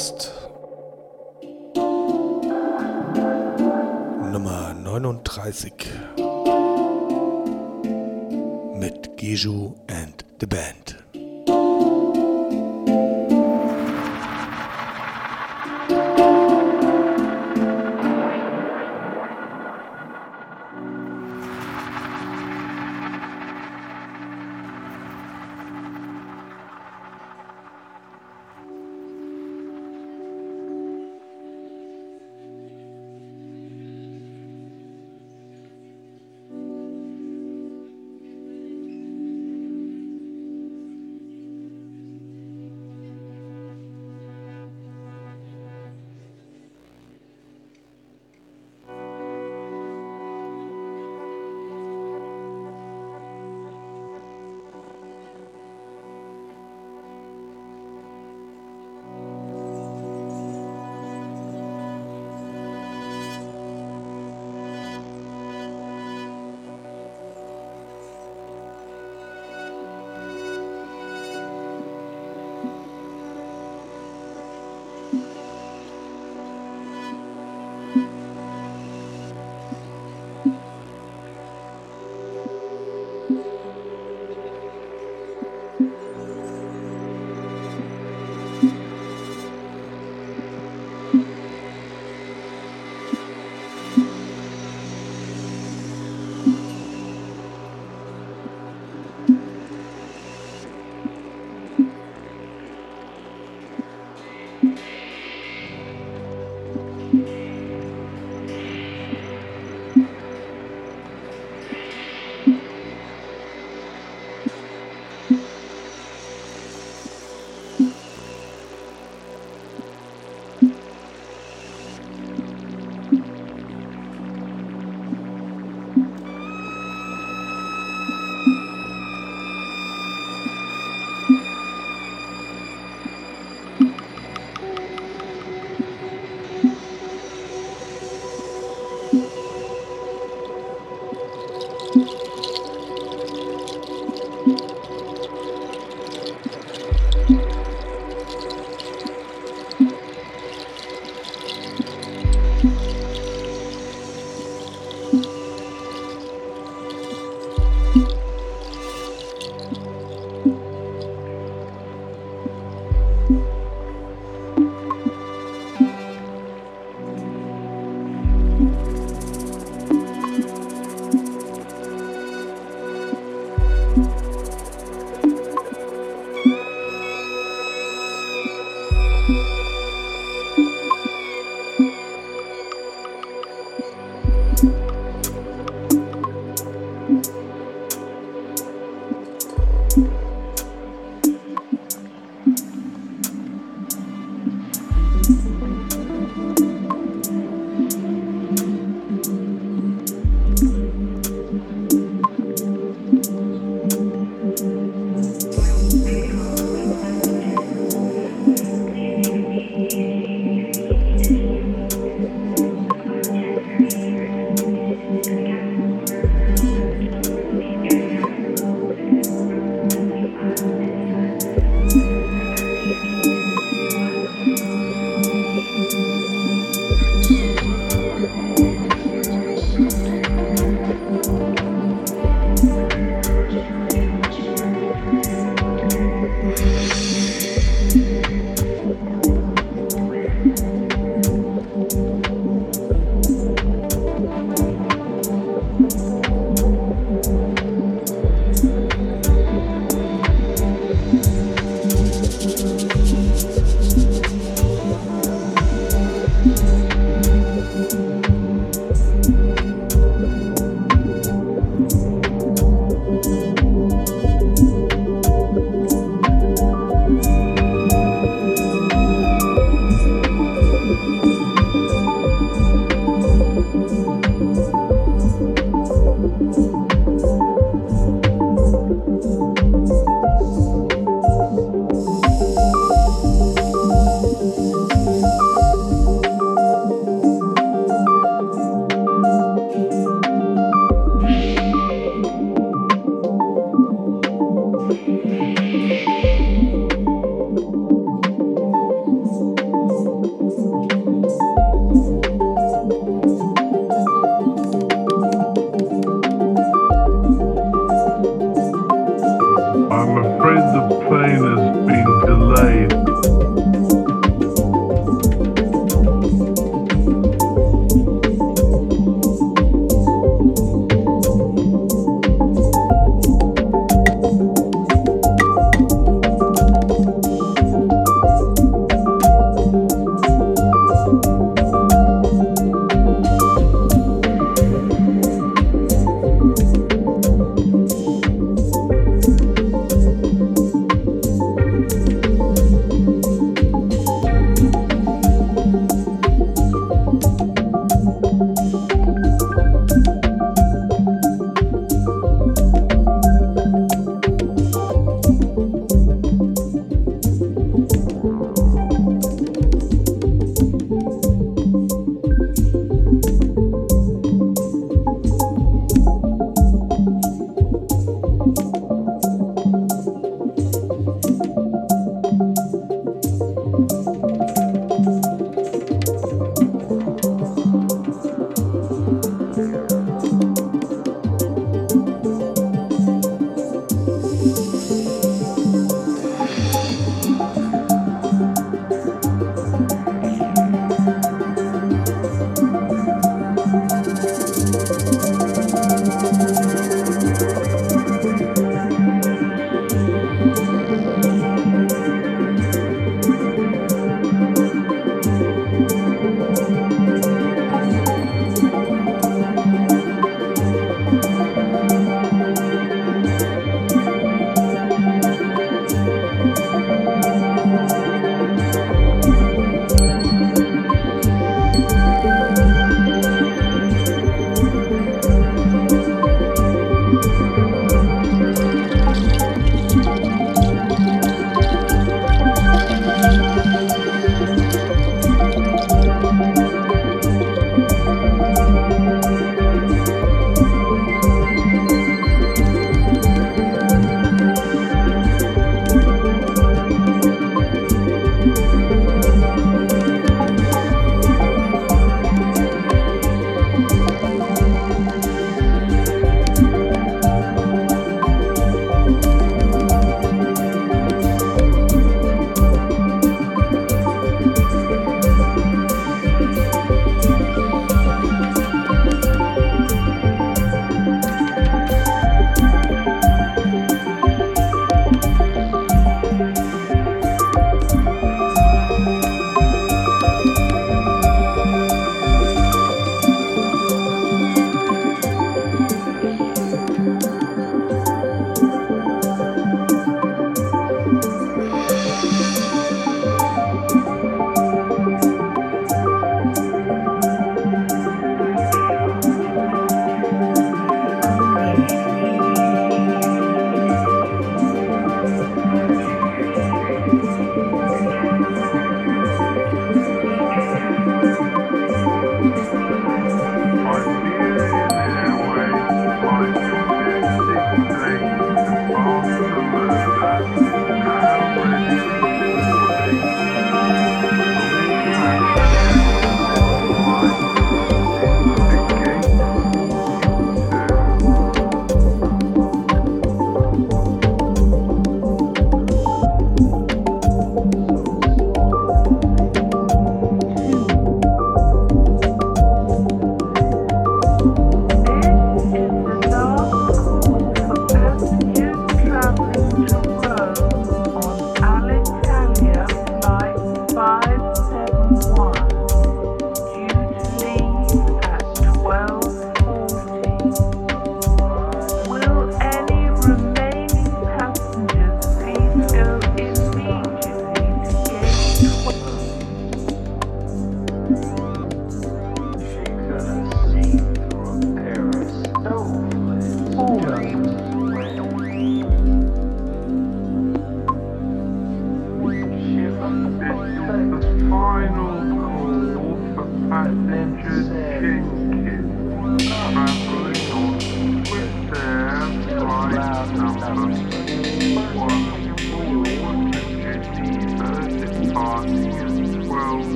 Podcast Nummer 39 mit Giju and the Band.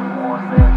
somos de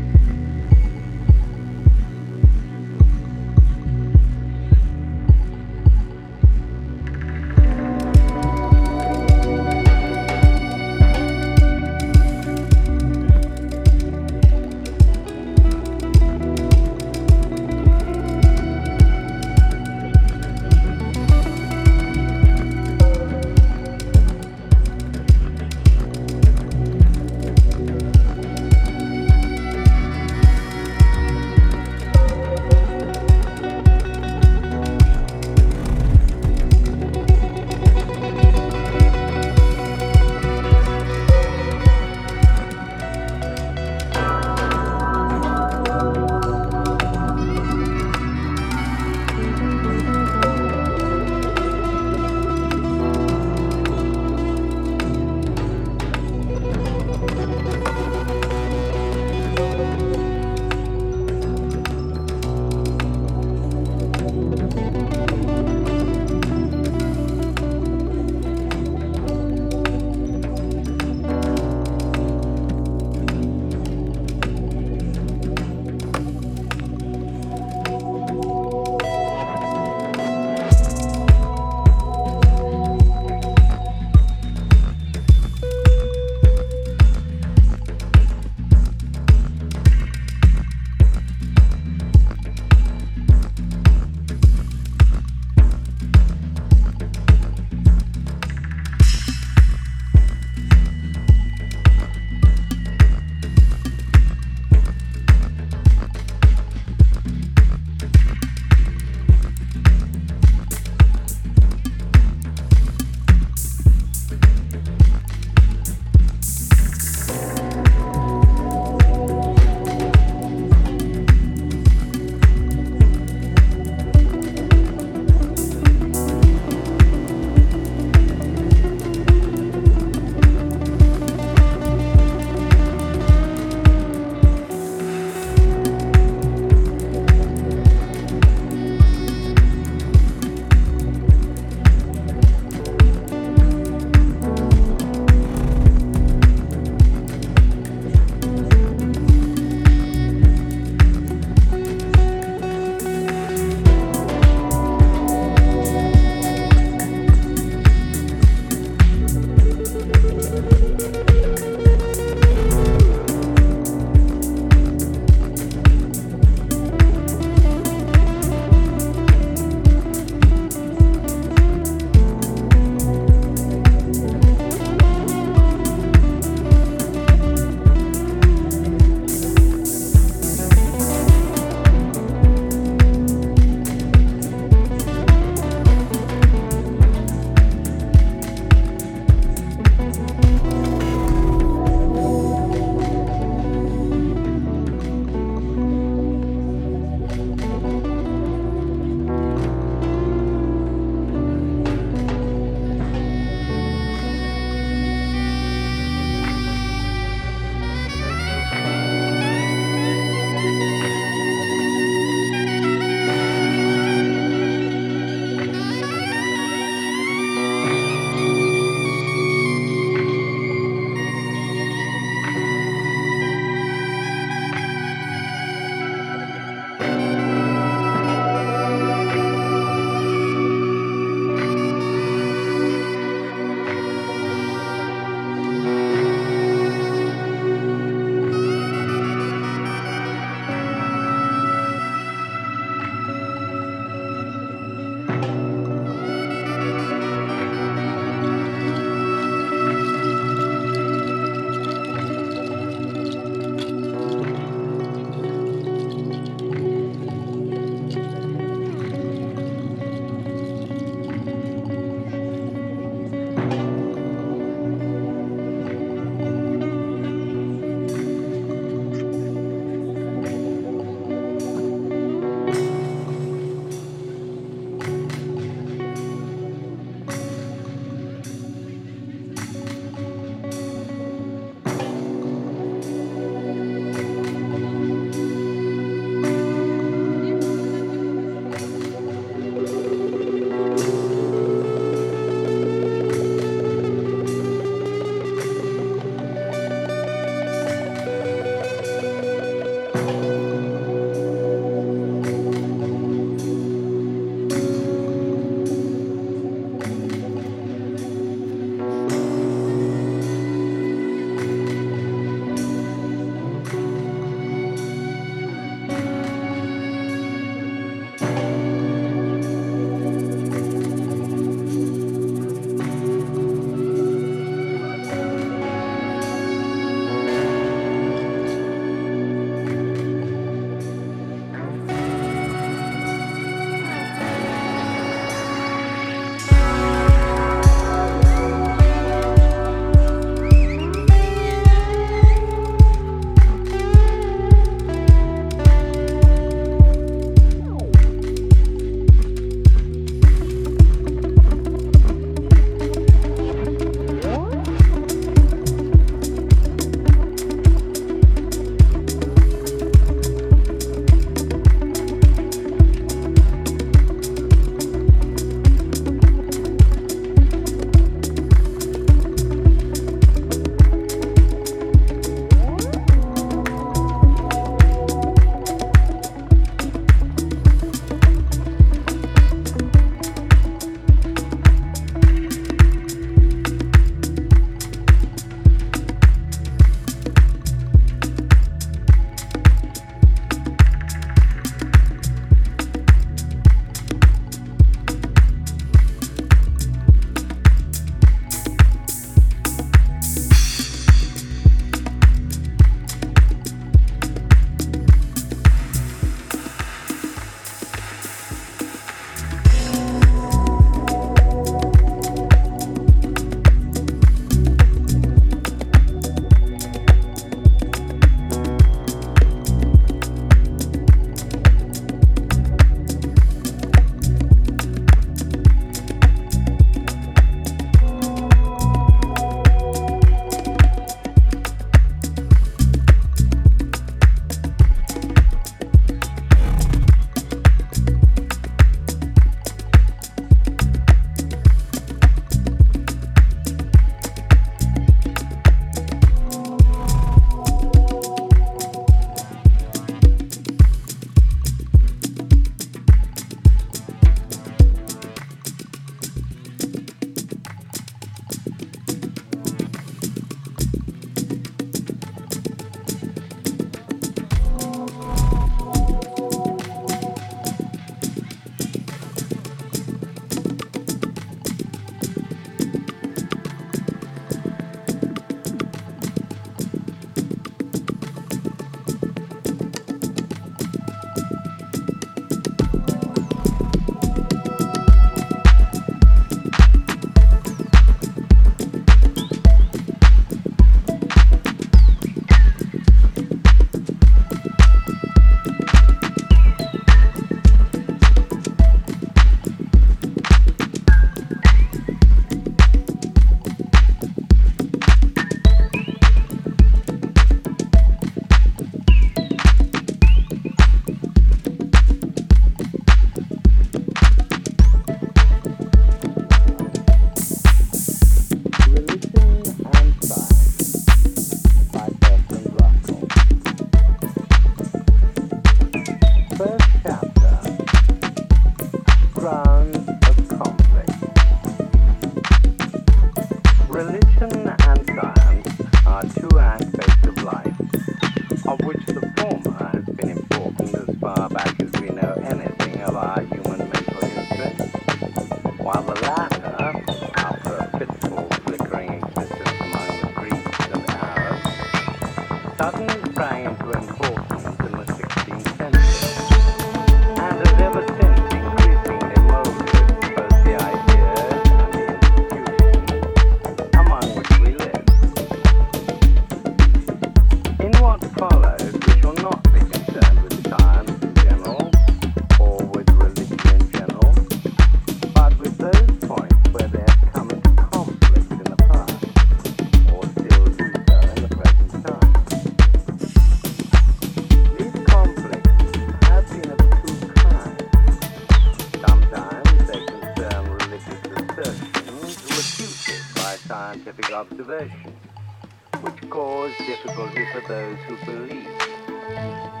Which cause difficulty for those who believe.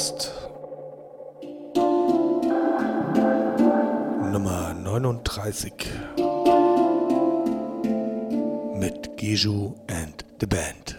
Podcast Nummer 39 mit Giju and the Band.